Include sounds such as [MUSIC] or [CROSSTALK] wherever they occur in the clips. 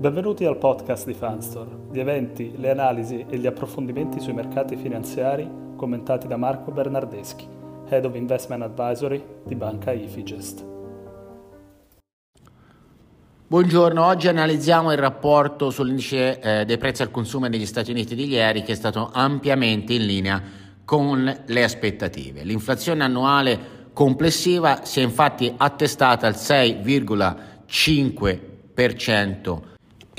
Benvenuti al podcast di Fanstore, gli eventi, le analisi e gli approfondimenti sui mercati finanziari commentati da Marco Bernardeschi, Head of Investment Advisory di Banca Ifigest. Buongiorno, oggi analizziamo il rapporto sull'indice eh, dei prezzi al consumo negli Stati Uniti di ieri che è stato ampiamente in linea con le aspettative. L'inflazione annuale complessiva si è infatti attestata al 6,5%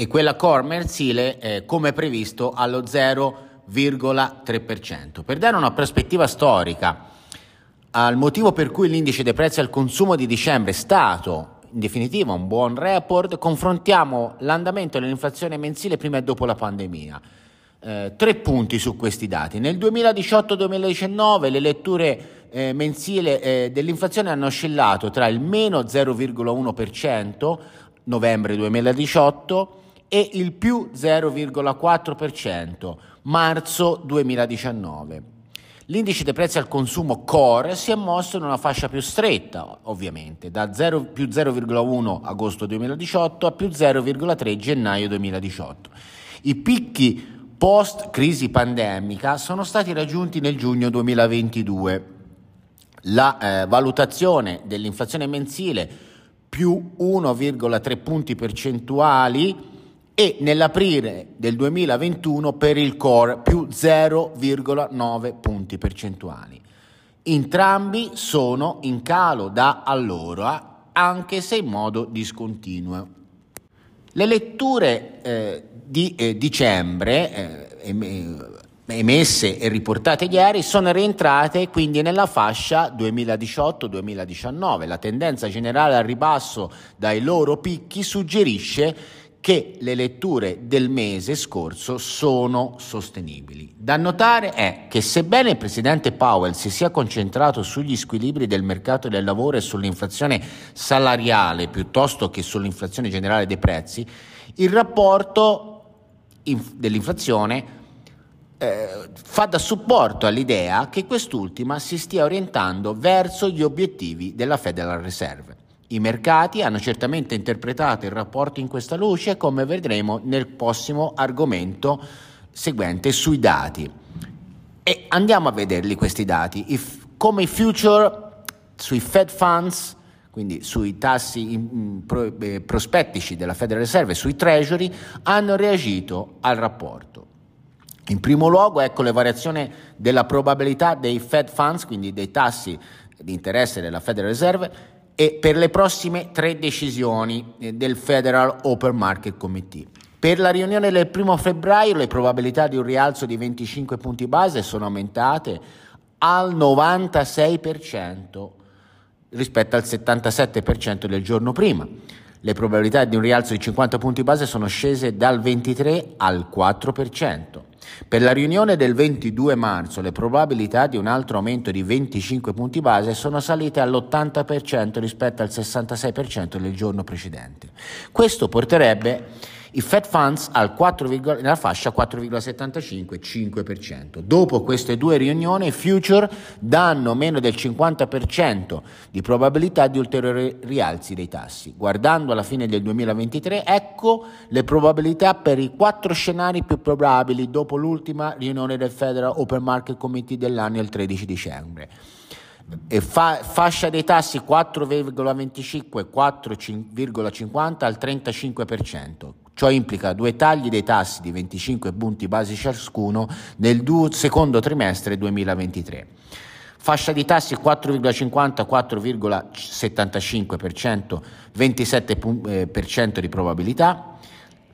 e quella core mensile eh, come previsto allo 0,3%. Per dare una prospettiva storica al motivo per cui l'indice dei prezzi al consumo di dicembre è stato in definitiva un buon report, confrontiamo l'andamento dell'inflazione mensile prima e dopo la pandemia. Eh, tre punti su questi dati. Nel 2018-2019 le letture eh, mensili eh, dell'inflazione hanno oscillato tra il meno 0,1% novembre 2018 e il più 0,4% marzo 2019. L'indice dei prezzi al consumo core si è mosso in una fascia più stretta, ovviamente, da 0, più 0,1 agosto 2018 a più 0,3 gennaio 2018. I picchi post crisi pandemica sono stati raggiunti nel giugno 2022. La eh, valutazione dell'inflazione mensile più 1,3 punti percentuali e nell'aprile del 2021 per il core più 0,9 punti percentuali. Entrambi sono in calo da allora, anche se in modo discontinuo. Le letture eh, di eh, dicembre eh, emesse e riportate ieri sono rientrate quindi nella fascia 2018-2019. La tendenza generale al ribasso dai loro picchi suggerisce che le letture del mese scorso sono sostenibili. Da notare è che sebbene il presidente Powell si sia concentrato sugli squilibri del mercato del lavoro e sull'inflazione salariale piuttosto che sull'inflazione generale dei prezzi, il rapporto dell'inflazione eh, fa da supporto all'idea che quest'ultima si stia orientando verso gli obiettivi della Federal Reserve. I mercati hanno certamente interpretato il rapporto in questa luce, come vedremo nel prossimo argomento seguente sui dati. E andiamo a vederli questi dati. I, come i future sui Fed Funds, quindi sui tassi in, pro, eh, prospettici della Federal Reserve, sui treasury, hanno reagito al rapporto. In primo luogo, ecco le variazioni della probabilità dei Fed Funds, quindi dei tassi di interesse della Federal Reserve, e per le prossime tre decisioni eh, del Federal Open Market Committee. Per la riunione del 1 febbraio le probabilità di un rialzo di 25 punti base sono aumentate al 96% rispetto al 77% del giorno prima. Le probabilità di un rialzo di 50 punti base sono scese dal 23 al 4%. Per la riunione del 22 marzo le probabilità di un altro aumento di 25 punti base sono salite all'80% rispetto al 66% del giorno precedente. Questo porterebbe i Fed Funds 4, nella fascia 4,75-5%. Dopo queste due riunioni i future danno meno del 50% di probabilità di ulteriori rialzi dei tassi. Guardando alla fine del 2023, ecco le probabilità per i quattro scenari più probabili dopo l'ultima riunione del Federal Open Market Committee dell'anno il 13 dicembre. Fa, fascia dei tassi 4,25-4,50 al 35%. Ciò implica due tagli dei tassi di 25 punti basi ciascuno nel secondo trimestre 2023. Fascia di tassi 4,50-4,75%, 27% di probabilità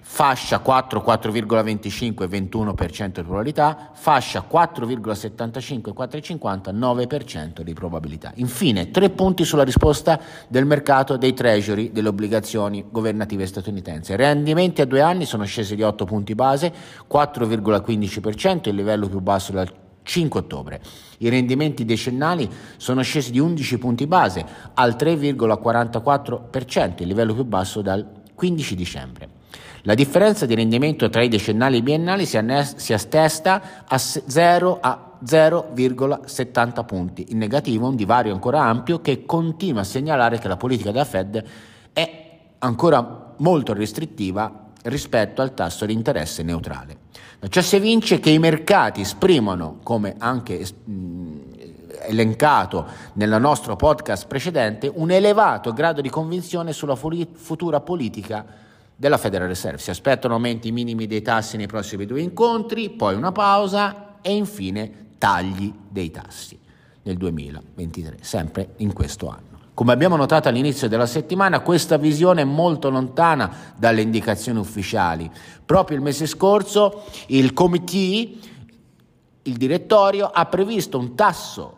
fascia 4, 4,25, 21% di probabilità, fascia 4,75, 4,50, 9% di probabilità. Infine, tre punti sulla risposta del mercato dei treasury delle obbligazioni governative statunitensi. Rendimenti a due anni sono scesi di 8 punti base, 4,15%, il livello più basso dal 5 ottobre. I rendimenti decennali sono scesi di 11 punti base al 3,44%, il livello più basso dal 15 dicembre. La differenza di rendimento tra i decennali e i biennali si, annes- si attesta a 0 a 0,70 punti. In negativo un divario ancora ampio che continua a segnalare che la politica della Fed è ancora molto restrittiva rispetto al tasso di interesse neutrale. Da ciò si evince che i mercati esprimono, come anche elencato nel nostro podcast precedente, un elevato grado di convinzione sulla futura politica della Federal Reserve. Si aspettano aumenti minimi dei tassi nei prossimi due incontri, poi una pausa e infine tagli dei tassi nel 2023, sempre in questo anno. Come abbiamo notato all'inizio della settimana, questa visione è molto lontana dalle indicazioni ufficiali. Proprio il mese scorso il committee, il direttorio, ha previsto un tasso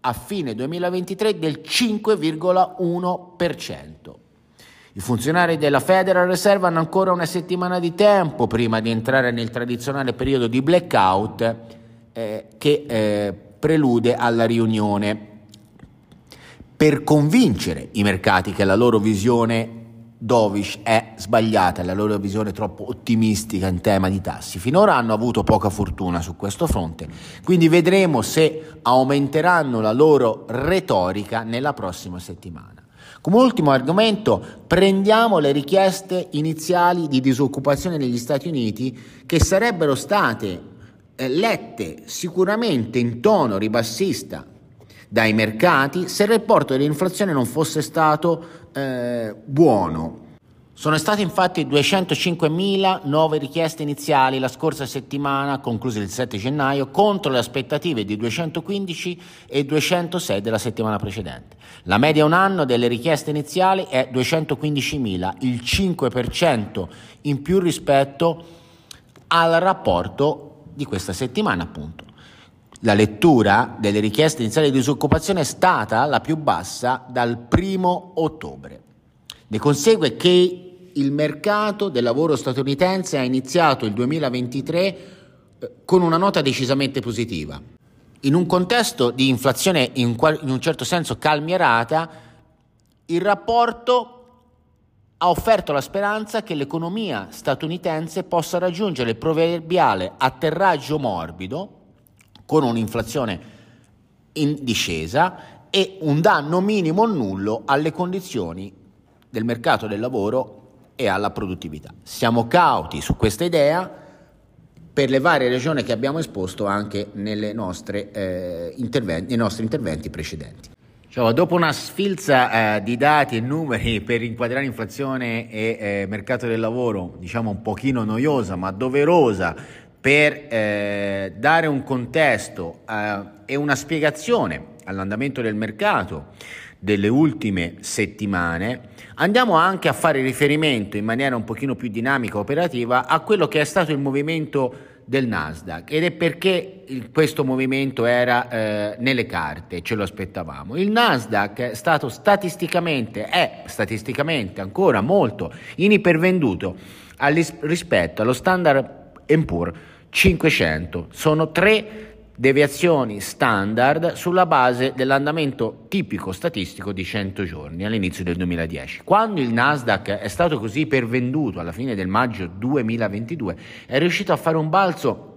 a fine 2023 del 5,1%. I funzionari della Federal Reserve hanno ancora una settimana di tempo prima di entrare nel tradizionale periodo di blackout eh, che eh, prelude alla riunione per convincere i mercati che la loro visione dovish è sbagliata, la loro visione troppo ottimistica in tema di tassi. Finora hanno avuto poca fortuna su questo fronte, quindi vedremo se aumenteranno la loro retorica nella prossima settimana. Come ultimo argomento prendiamo le richieste iniziali di disoccupazione negli Stati Uniti che sarebbero state eh, lette sicuramente in tono ribassista dai mercati se il rapporto dell'inflazione non fosse stato eh, buono. Sono state infatti 205.000 nuove richieste iniziali la scorsa settimana, concluse il 7 gennaio, contro le aspettative di 215 e 206 della settimana precedente. La media un anno delle richieste iniziali è 215.000, il 5% in più rispetto al rapporto di questa settimana, appunto. La lettura delle richieste iniziali di disoccupazione è stata la più bassa dal primo ottobre. Ne consegue che il mercato del lavoro statunitense ha iniziato il 2023 eh, con una nota decisamente positiva. In un contesto di inflazione in, qual- in un certo senso calmierata, il rapporto ha offerto la speranza che l'economia statunitense possa raggiungere il proverbiale atterraggio morbido con un'inflazione in discesa e un danno minimo o nullo alle condizioni del mercato del lavoro e alla produttività. Siamo cauti su questa idea per le varie ragioni che abbiamo esposto anche nostre, eh, nei nostri interventi precedenti. Cioè, dopo una sfilza eh, di dati e numeri [LAUGHS] per inquadrare inflazione e eh, mercato del lavoro, diciamo un pochino noiosa ma doverosa per eh, dare un contesto eh, e una spiegazione all'andamento del mercato delle ultime settimane, andiamo anche a fare riferimento in maniera un pochino più dinamica operativa a quello che è stato il movimento del Nasdaq ed è perché questo movimento era eh, nelle carte, ce lo aspettavamo. Il Nasdaq è stato statisticamente, è statisticamente ancora molto in ipervenduto rispetto allo standard Poor's 500. Sono tre deviazioni standard sulla base dell'andamento tipico statistico di 100 giorni all'inizio del 2010. Quando il Nasdaq è stato così pervenduto alla fine del maggio 2022, è riuscito a fare un balzo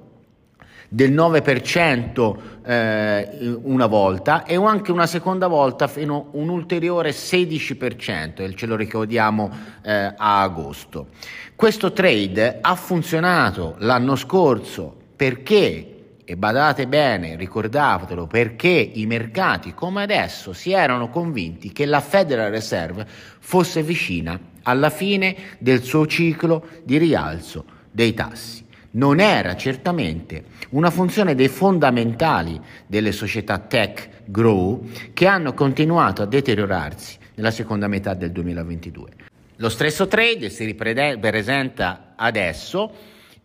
del 9% eh, una volta e anche una seconda volta fino a un ulteriore 16%, e ce lo ricordiamo eh, a agosto. Questo trade ha funzionato l'anno scorso perché e badate bene, ricordatelo, perché i mercati come adesso si erano convinti che la Federal Reserve fosse vicina alla fine del suo ciclo di rialzo dei tassi. Non era certamente una funzione dei fondamentali delle società tech grow che hanno continuato a deteriorarsi nella seconda metà del 2022. Lo stesso trade si ripresenta adesso,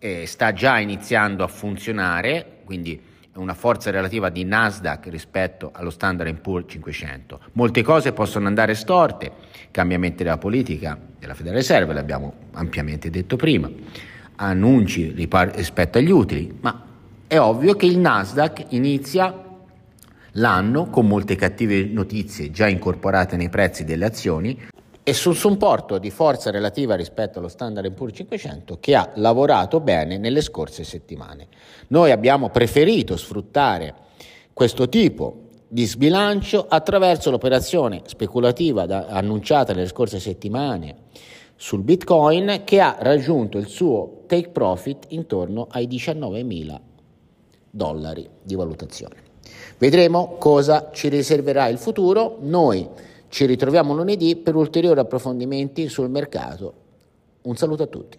eh, sta già iniziando a funzionare, quindi una forza relativa di Nasdaq rispetto allo Standard Poor's 500. Molte cose possono andare storte, cambiamenti della politica della Federal Reserve, l'abbiamo ampiamente detto prima, annunci rispetto agli utili, ma è ovvio che il Nasdaq inizia l'anno con molte cattive notizie già incorporate nei prezzi delle azioni e sul supporto di forza relativa rispetto allo Standard Poor's 500 che ha lavorato bene nelle scorse settimane. Noi abbiamo preferito sfruttare questo tipo di sbilancio attraverso l'operazione speculativa da, annunciata nelle scorse settimane sul Bitcoin che ha raggiunto il suo take profit intorno ai 19 mila dollari di valutazione. Vedremo cosa ci riserverà il futuro. Noi ci ritroviamo lunedì per ulteriori approfondimenti sul mercato. Un saluto a tutti.